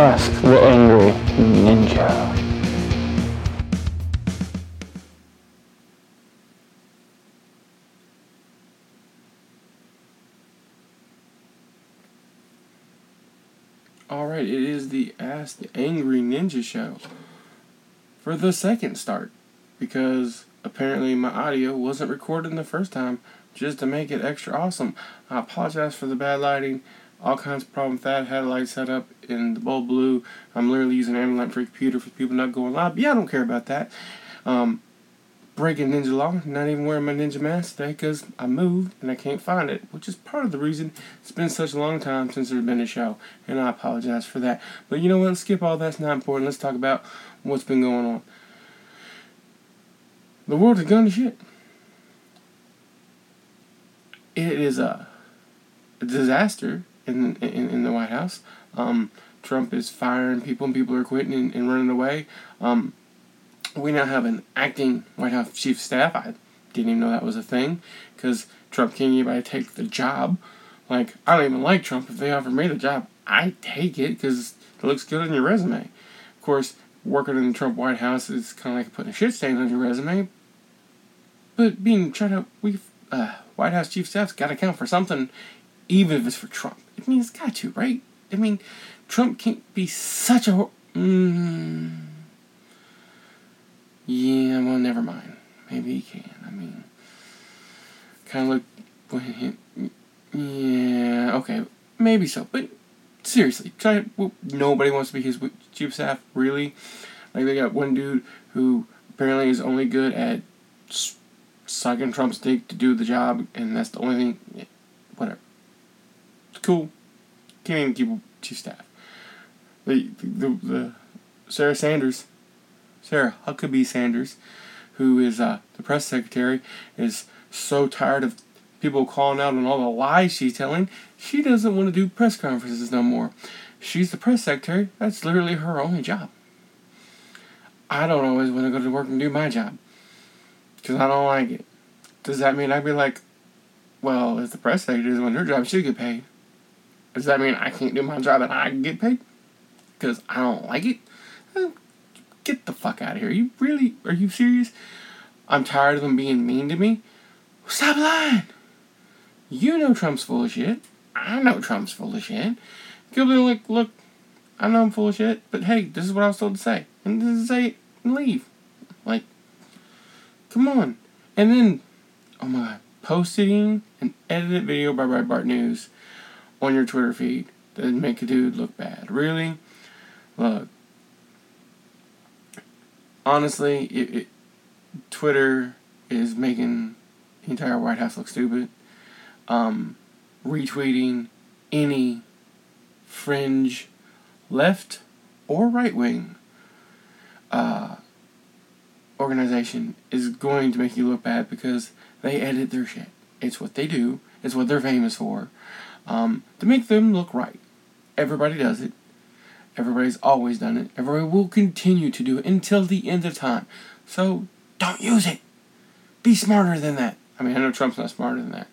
Ask the Angry Ninja. Alright, it is the Ask the Angry Ninja show for the second start because apparently my audio wasn't recorded the first time just to make it extra awesome. I apologize for the bad lighting, all kinds of problems with that. Had a light set up in the bulb blue. I'm literally using an ambient for computer for people not going live. Yeah, I don't care about that. Um, breaking ninja law, not even wearing my ninja mask today because I moved and I can't find it, which is part of the reason it's been such a long time since there's been a show, and I apologize for that. But you know what? Let's skip all that's not important. Let's talk about what's been going on. The world has gone to shit. It is a, a disaster in, in in the White House. Um, Trump is firing people and people are quitting and, and running away. Um, we now have an acting White House chief staff. I didn't even know that was a thing because Trump can't anybody take the job. Like I don't even like Trump. If they offer me the job, I take it because it looks good on your resume. Of course, working in the Trump White House is kind of like putting a shit stain on your resume. But being trying to we uh, White House chief staff's got to count for something, even if it's for Trump. I mean, it's got to, right? I mean, Trump can't be such a. Mm, yeah, well, never mind. Maybe he can. I mean, kind of look. Yeah, okay, maybe so. But seriously, nobody wants to be his chief staff, really. Like they got one dude who apparently is only good at sucking Trump's dick to do the job, and that's the only thing. Yeah, whatever. Cool. Can't even keep chief staff. The the, the Sarah Sanders Sarah Huckabee Sanders, who is uh, the press secretary, is so tired of people calling out on all the lies she's telling, she doesn't want to do press conferences no more. She's the press secretary. That's literally her only job. I don't always want to go to work and do my job because I don't like it. Does that mean I'd be like, well, if the press secretary is doing her job, she get paid? Does that mean I can't do my job and I get paid? Because I don't like it? Eh, get the fuck out of here. You really, are you serious? I'm tired of them being mean to me. Stop lying. You know Trump's full of shit. I know Trump's full of shit. Go be like, look, I know I'm full of shit, but hey, this is what I was told to say. And this is say it and leave. Like, come on. And then, oh my god, posting an edited video by Breitbart News on your Twitter feed that make a dude look bad. Really? Look, honestly, it, it, Twitter is making the entire White House look stupid. Um, retweeting any fringe left or right wing uh, organization is going to make you look bad because they edit their shit. It's what they do. It's what they're famous for. Um, to make them look right. Everybody does it. Everybody's always done it. Everybody will continue to do it until the end of time. So don't use it. Be smarter than that. I mean, I know Trump's not smarter than that.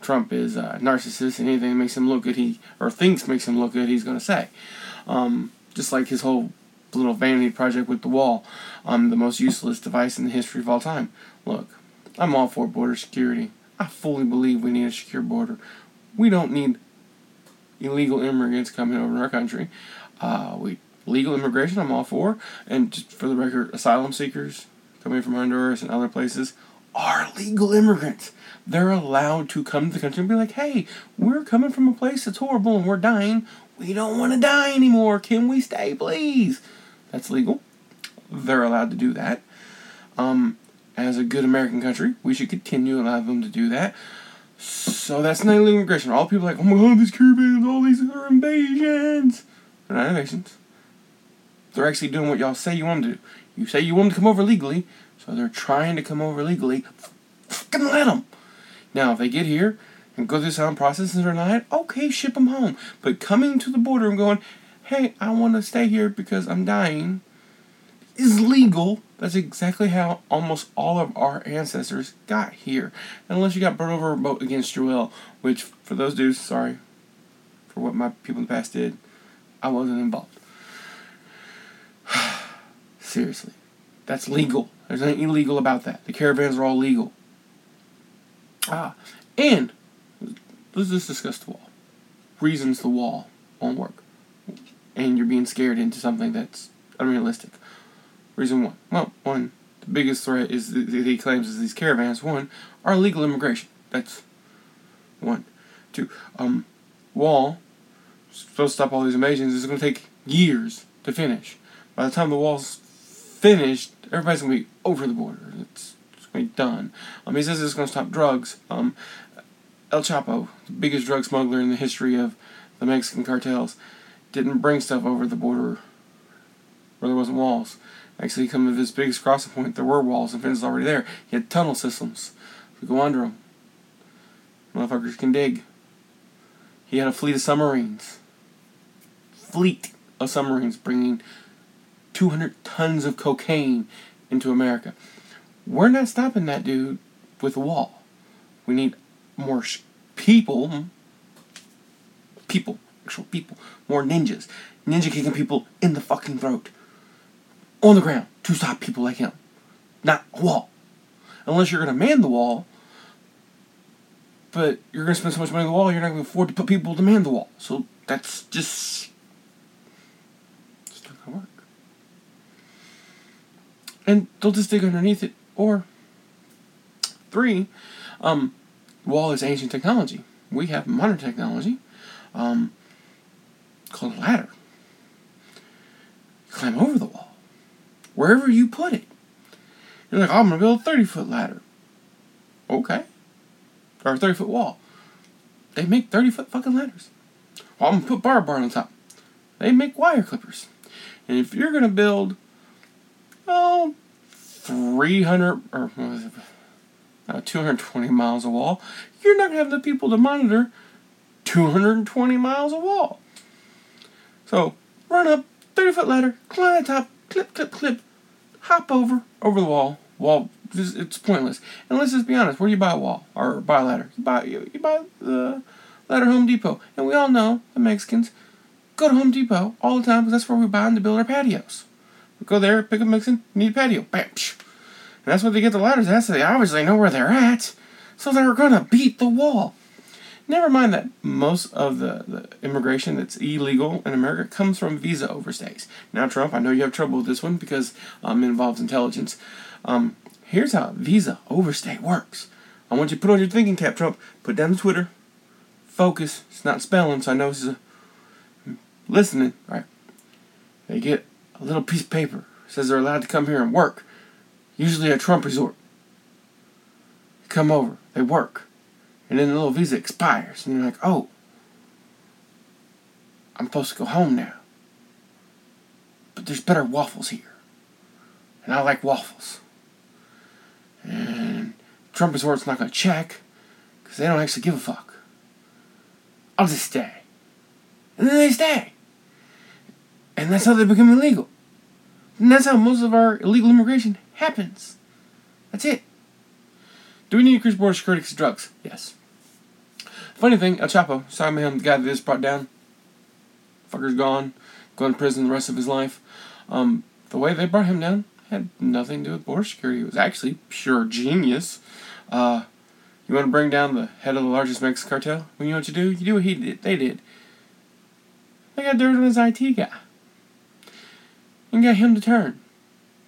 Trump is a narcissist, and anything that makes him look good, he or thinks makes him look good, he's going to say. Um, just like his whole little vanity project with the wall, um, the most useless device in the history of all time. Look, I'm all for border security. I fully believe we need a secure border. We don't need illegal immigrants coming over to our country. Uh, we legal immigration, I'm all for. And just for the record, asylum seekers coming from Honduras and other places are legal immigrants. They're allowed to come to the country and be like, hey, we're coming from a place that's horrible and we're dying. We don't want to die anymore. Can we stay, please? That's legal. They're allowed to do that. Um, as a good American country, we should continue to allow them to do that. So that's not illegal immigration. All people are like, oh my god, these Cubans, all these are invasions. They're not invasions. They're actually doing what y'all say you want them to do. You say you want them to come over legally, so they're trying to come over legally. Fucking let them. Now, if they get here and go through some process and they're not, okay, ship them home. But coming to the border and going, hey, I want to stay here because I'm dying, is legal. That's exactly how almost all of our ancestors got here. Unless you got burned over a boat against your will, which, for those dudes, sorry for what my people in the past did. I wasn't involved. Seriously. That's legal. There's nothing illegal about that. The caravans are all legal. Ah, and let's just discuss the wall. Reasons the wall won't work. And you're being scared into something that's unrealistic. Reason one. Well, one, the biggest threat is that he claims is these caravans. One, are illegal immigration. That's one. Two, um, wall supposed to stop all these invasions. It's going to take years to finish. By the time the wall's finished, everybody's going to be over the border. It's, it's going to be done. Um, he says it's going to stop drugs. Um, El Chapo, the biggest drug smuggler in the history of the Mexican cartels, didn't bring stuff over the border there wasn't walls. Actually, come to this biggest crossing point, there were walls and fences already there. He had tunnel systems. We go under them. Motherfuckers can dig. He had a fleet of submarines. Fleet of submarines bringing 200 tons of cocaine into America. We're not stopping that dude with a wall. We need more sh- people, hmm? people, actual people, more ninjas. Ninja kicking people in the fucking throat. On the ground to stop people like him. Not a wall. Unless you're going to man the wall, but you're going to spend so much money on the wall, you're not going to afford to put people to man the wall. So that's just. It's not going to work. And they'll just dig underneath it. Or, three, um, wall is ancient technology. We have modern technology um, called a ladder. Climb over the wall, wherever you put it. You're like, oh, I'm to build a 30 foot ladder. Okay. Or a 30 foot wall. They make 30 foot fucking ladders. Well, I'm to put barbed wire on top. They make wire clippers. And if you're to build, oh, 300 or uh, 220 miles of wall, you're not to have the people to monitor 220 miles of wall. So run up, 30 foot ladder, climb the top, clip, clip, clip, hop over, over the wall. Wall, it's pointless. And let's just be honest, where do you buy a wall or buy a ladder? You buy, you, you buy the ladder Home Depot. And we all know the Mexicans go to Home Depot all the time because that's where we buy them to build our patios. We go there, pick up Mexican, need a patio, bam, psh. And that's what they get the ladders That's so they obviously know where they're at. So they're gonna beat the wall. Never mind that most of the, the immigration that's illegal in America comes from visa overstays. Now, Trump, I know you have trouble with this one because um, it involves intelligence. Um, here's how visa overstay works. I want you to put on your thinking cap, Trump. Put down the Twitter. Focus. It's not spelling, so I know this is a, listening. Right? They get a little piece of paper. Says they're allowed to come here and work. Usually a Trump resort. Come over. They work. And then the little visa expires. And you're like, oh, I'm supposed to go home now. But there's better waffles here. And I like waffles. And Trump Resort's not going to check because they don't actually give a fuck. I'll just stay. And then they stay. And that's how they become illegal. And that's how most of our illegal immigration happens. That's it. Do we need increased border security because drugs? Yes. Funny thing, El Chapo, sorry man, the guy that this brought down, fucker's gone, going to prison the rest of his life. Um, the way they brought him down had nothing to do with border security. It was actually pure genius. Uh, you want to bring down the head of the largest Mexican cartel? Well, you know what you do? You do what he did. They did. They got dirt on his IT guy. And got him to turn.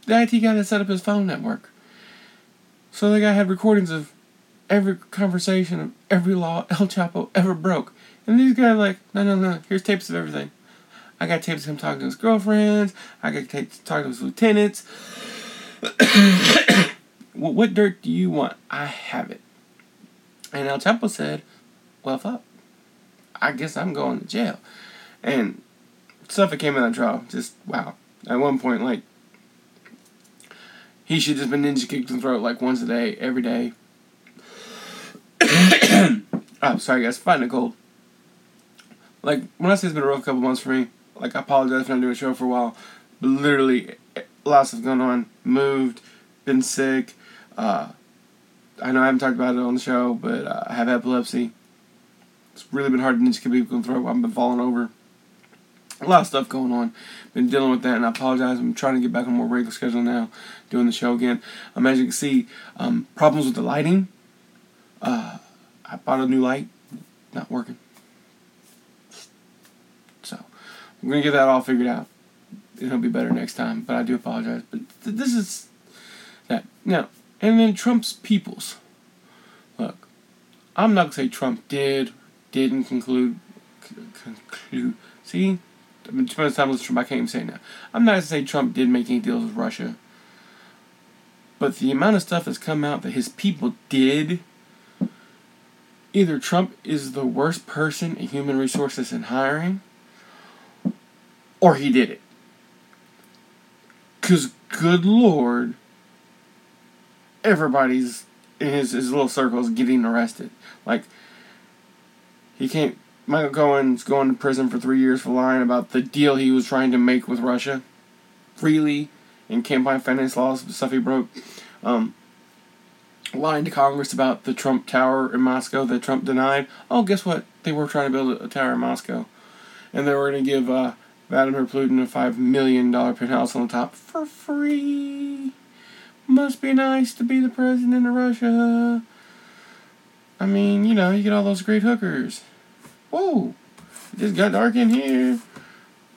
The IT guy that set up his phone network. So the guy had recordings of every conversation of every law El Chapo ever broke. And these guys like, no, no, no, here's tapes of everything. I got tapes of him talking to his girlfriends. I got tapes talking to his lieutenants. what, what dirt do you want? I have it. And El Chapo said, well, fuck. I guess I'm going to jail. And stuff that came in that trial, just wow. At one point, like, he should just been ninja kicked in the throat like once a day, every day. Oh, sorry guys, fighting a cold. Like when I say it's been a rough couple months for me, like I apologize for not doing a show for a while. But literally, lots of going on. Moved, been sick. Uh, I know I haven't talked about it on the show, but uh, I have epilepsy. It's really been hard to ninja kick people throat. I've been falling over. a lot of stuff going on. Been dealing with that, and I apologize. I'm trying to get back on more regular schedule now, doing the show again. Um, as you can see, um, problems with the lighting. Uh, I bought a new light, not working. So I'm gonna get that all figured out. It'll be better next time, but I do apologize. But th- this is that now, and then Trump's peoples. Look, I'm not gonna say Trump did, didn't conclude, c- conclude. See, I've been spending time Trump. I can't even say now. I'm not gonna say Trump did make any deals with Russia, but the amount of stuff that's come out that his people did. Either Trump is the worst person in human resources and hiring, or he did it. Cause good lord, everybody's in his, his little circles getting arrested. Like he can't Michael Cohen's going to prison for three years for lying about the deal he was trying to make with Russia. Freely in campaign finance laws, stuff he broke. Um, lying to Congress about the Trump Tower in Moscow that Trump denied. Oh, guess what? They were trying to build a tower in Moscow. And they were going to give uh, Vladimir Putin a $5 million penthouse on the top for free. Must be nice to be the president of Russia. I mean, you know, you get all those great hookers. Whoa, it just got dark in here.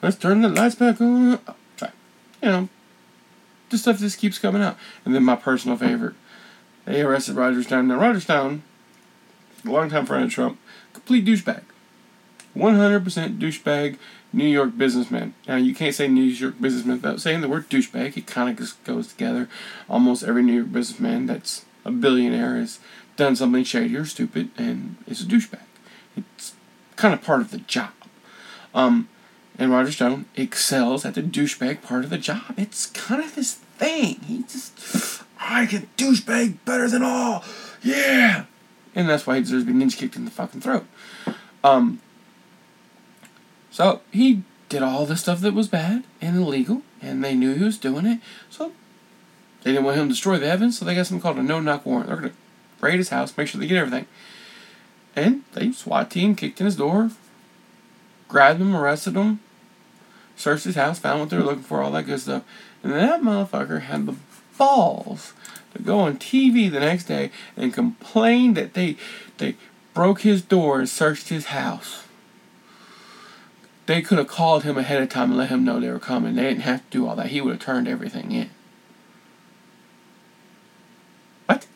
Let's turn the lights back on. You know, the stuff just keeps coming out. And then my personal favorite they arrested Roger Stone. Now, Roger Stone, a longtime friend of Trump, complete douchebag. 100% douchebag New York businessman. Now, you can't say New York businessman without saying the word douchebag. It kind of just goes together. Almost every New York businessman that's a billionaire has done something shady or stupid and is a douchebag. It's kind of part of the job. Um, and Roger Stone excels at the douchebag part of the job. It's kind of his thing. He just, I can douchebag better than all. Yeah. And that's why he deserves to be ninja kicked in the fucking throat. Um, so he did all the stuff that was bad and illegal, and they knew he was doing it. So they didn't want him to destroy the evidence, so they got something called a no-knock warrant. They're gonna raid his house, make sure they get everything. And they SWAT team kicked in his door, grabbed him, arrested him, searched his house, found what they were looking for, all that good stuff. And that motherfucker had the balls to go on TV the next day and complain that they they broke his door and searched his house. They could have called him ahead of time and let him know they were coming. They didn't have to do all that. He would have turned everything in. What?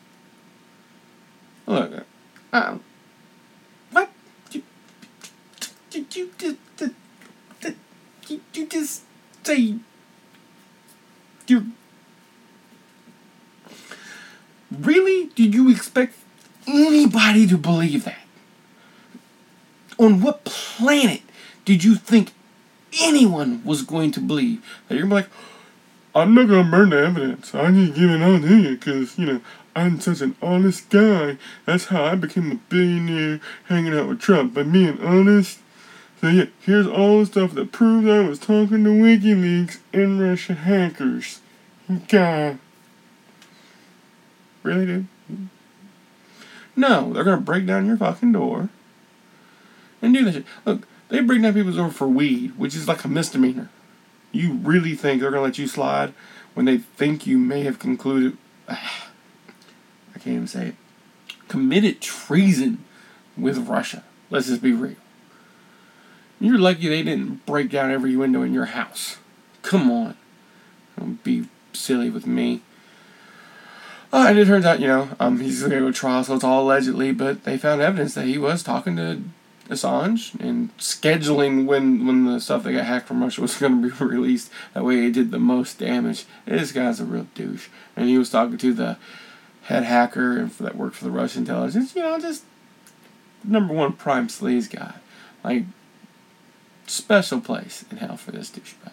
Look, um, what? You, you, you, you, you, you, you just say you're really? Did you expect anybody to believe that? On what planet did you think anyone was going to believe that you're like, I'm not gonna burn the evidence. I give it on you because you know I'm such an honest guy. That's how I became a billionaire hanging out with Trump by being honest. So yeah, here's all the stuff that proves I was talking to WikiLeaks and Russian hackers. God. Really, dude? No, they're gonna break down your fucking door and do that shit. Look, they break down people's door for weed, which is like a misdemeanor. You really think they're gonna let you slide when they think you may have concluded I can't even say it. Committed treason with Russia. Let's just be real. You're lucky they didn't break down every window in your house. Come on. Don't be silly with me. Uh, and it turns out, you know, um, he's going to go trial, so it's all allegedly, but they found evidence that he was talking to Assange and scheduling when, when the stuff that got hacked from Russia was going to be released. That way it did the most damage. This guy's a real douche. And he was talking to the head hacker and for, that worked for the Russian intelligence, you know, just number one prime sleaze guy. Like, special place in hell for this douchebag.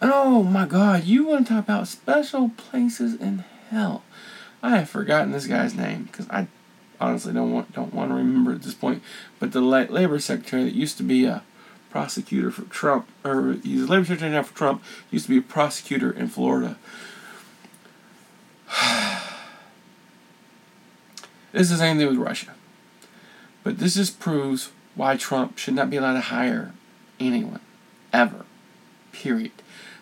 Oh my god, you want to talk about special places in hell? I have forgotten this guy's name because I honestly don't want don't want to remember at this point. But the la- labor secretary that used to be a prosecutor for Trump, or he's a labor secretary now for Trump, used to be a prosecutor in Florida. this is the same thing with Russia. But this just proves why Trump should not be allowed to hire anyone. ever. Period.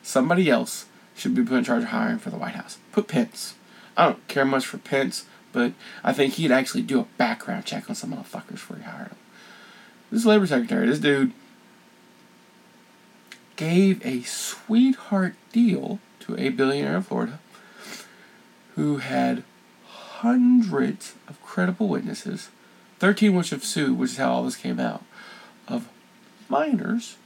Somebody else should be put in charge of hiring for the White House. Put Pence. I don't care much for Pence, but I think he'd actually do a background check on some motherfuckers before he hired them. This labor secretary, this dude, gave a sweetheart deal to a billionaire in Florida who had hundreds of credible witnesses, 13 which have sued, which is how all this came out, of minors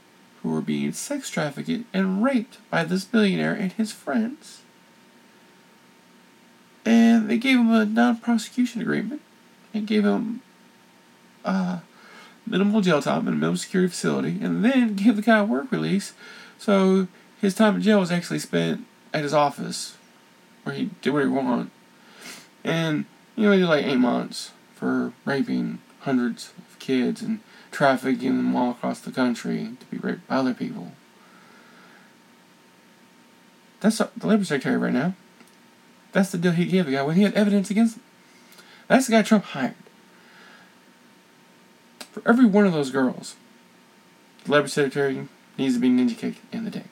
who were being sex trafficked and raped by this billionaire and his friends. They gave him a non prosecution agreement and gave him uh, minimal jail time in a minimum security facility, and then gave the guy a work release. So his time in jail was actually spent at his office where he did what he wanted. And, you know, he did like eight months for raping hundreds of kids and trafficking them all across the country to be raped by other people. That's the labor secretary right now. That's the deal he gave the guy when he had evidence against him. That's the guy Trump hired. For every one of those girls, the labor secretary needs to be ninja kicked in the dick.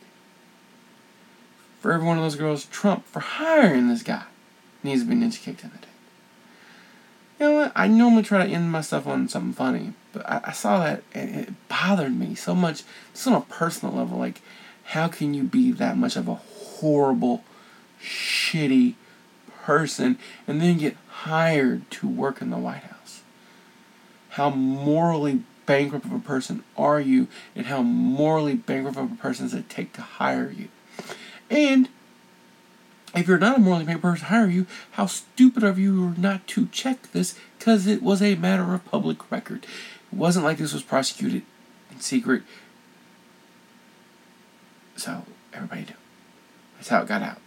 For every one of those girls, Trump, for hiring this guy, needs to be ninja kicked in the dick. You know what? I normally try to end my stuff on something funny, but I, I saw that and it bothered me so much, just on a personal level. Like, how can you be that much of a horrible, shitty person and then get hired to work in the White House? How morally bankrupt of a person are you, and how morally bankrupt of a person does it take to hire you? And if you're not a morally bankrupt person to hire you, how stupid of you not to check this because it was a matter of public record. It wasn't like this was prosecuted in secret. So everybody knew. That's how it got out.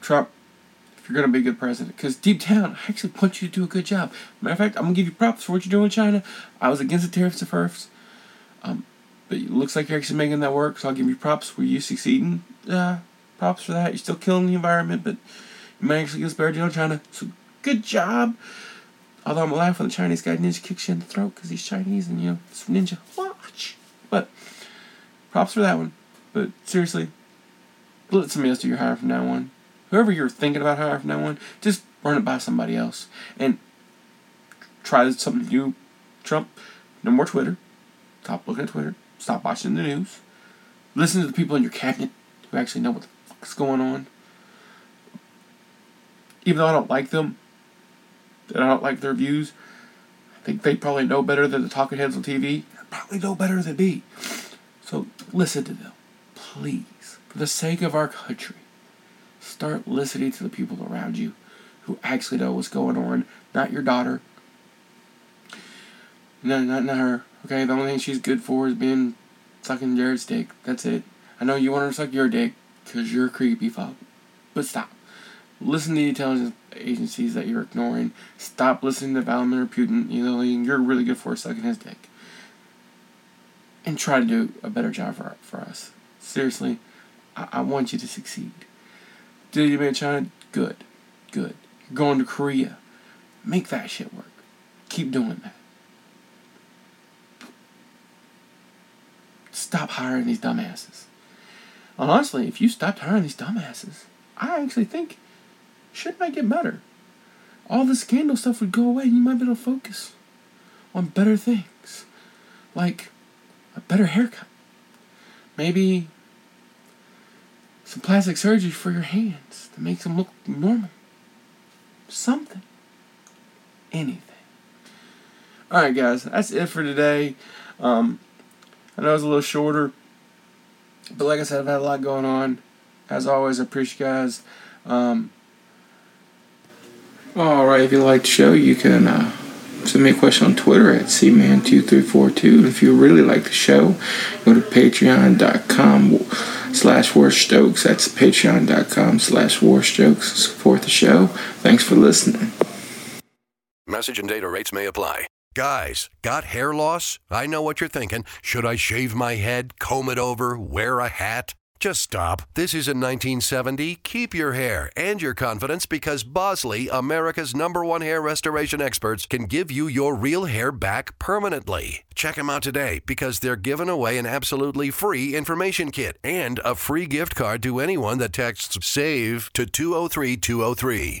Trump, you're gonna be a good president, because deep down, I actually want you to do a good job. Matter of fact, I'm gonna give you props for what you're doing in China. I was against the tariffs at first, um, but it looks like you're actually making that work. So I'll give you props for you succeeding. Uh, props for that. You're still killing the environment, but you might actually get us better deal in China. So good job. Although I'm laughing when the Chinese guy ninja kicks you in the throat because he's Chinese and you know it's ninja. Watch. But props for that one. But seriously, let somebody else do your hiring from now on. Whoever you're thinking about hiring from now on, just run it by somebody else and try something new. Trump, no more Twitter. Stop looking at Twitter. Stop watching the news. Listen to the people in your cabinet who actually know what the fuck's going on. Even though I don't like them, and I don't like their views, I think they probably know better than the talking heads on TV. Probably know better than me. So listen to them, please, for the sake of our country. Start listening to the people around you who actually know what's going on, not your daughter. No, not, not her. Okay, the only thing she's good for is being sucking Jared's dick. That's it. I know you want her to suck your dick because you're a creepy fuck. But stop. Listen to the intelligence agencies that you're ignoring. Stop listening to Vladimir Putin. You know, you're really good for sucking his dick. And try to do a better job for, for us. Seriously, I, I want you to succeed. Did you make China? Good. Good. Going to Korea. Make that shit work. Keep doing that. Stop hiring these dumbasses. Honestly, if you stopped hiring these dumbasses, I actually think shit might get better. All the scandal stuff would go away and you might be able to focus on better things. Like a better haircut. Maybe some plastic surgery for your hands to make them look normal. Something. Anything. Alright, guys, that's it for today. Um, I know it's a little shorter, but like I said, I've had a lot going on. As always, I appreciate you guys. Um, Alright, if you like the show, you can uh, send me a question on Twitter at cman2342. If you really like the show, go to patreon.com slash warstokes. That's patreon.com slash warstokes. Support the show. Thanks for listening. Message and data rates may apply. Guys, got hair loss? I know what you're thinking. Should I shave my head, comb it over, wear a hat? Just stop. This isn't 1970. Keep your hair and your confidence because Bosley, America's number one hair restoration experts, can give you your real hair back permanently. Check them out today because they're giving away an absolutely free information kit and a free gift card to anyone that texts SAVE to 203203.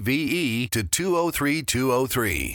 E to 203 203.